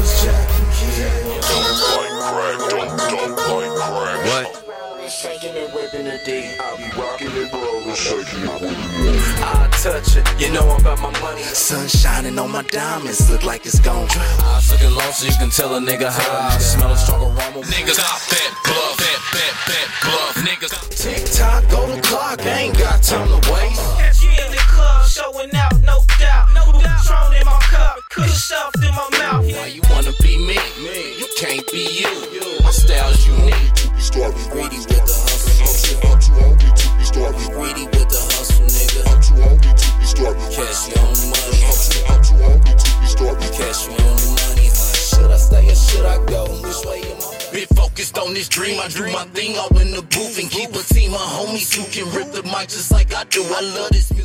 was Jack and Kid. Don't like crack, don't, don't like crack. What? shaking and whipping the D. I be rocking it, bro. I touch it, you know I'm about my money. Sun shining on my diamonds, look like it's gone. I took it long so you can tell a nigga high. Smell a strong aroma. Niggas, stop that bluff, that, that, that bluff, niggas. Tick tock, go to clock, ain't got time to waste. Catch you in the club, showing out, no doubt. No doubt. Patron in my cup, push off the be me? You can't be you. My style's unique. be starving. Greedy with the hustle. I'm too hungry to be starving. Greedy with the hustle, nigga. I'm too hungry to be starving. Cash you on the money. I'm too, hungry to be starving. Cash you on the money, huh? Should I stay or should I go? Which way am I? Been focused on this dream, I do my thing all in the booth and keep a team of homies who can rip the mic just like I do. I love this music.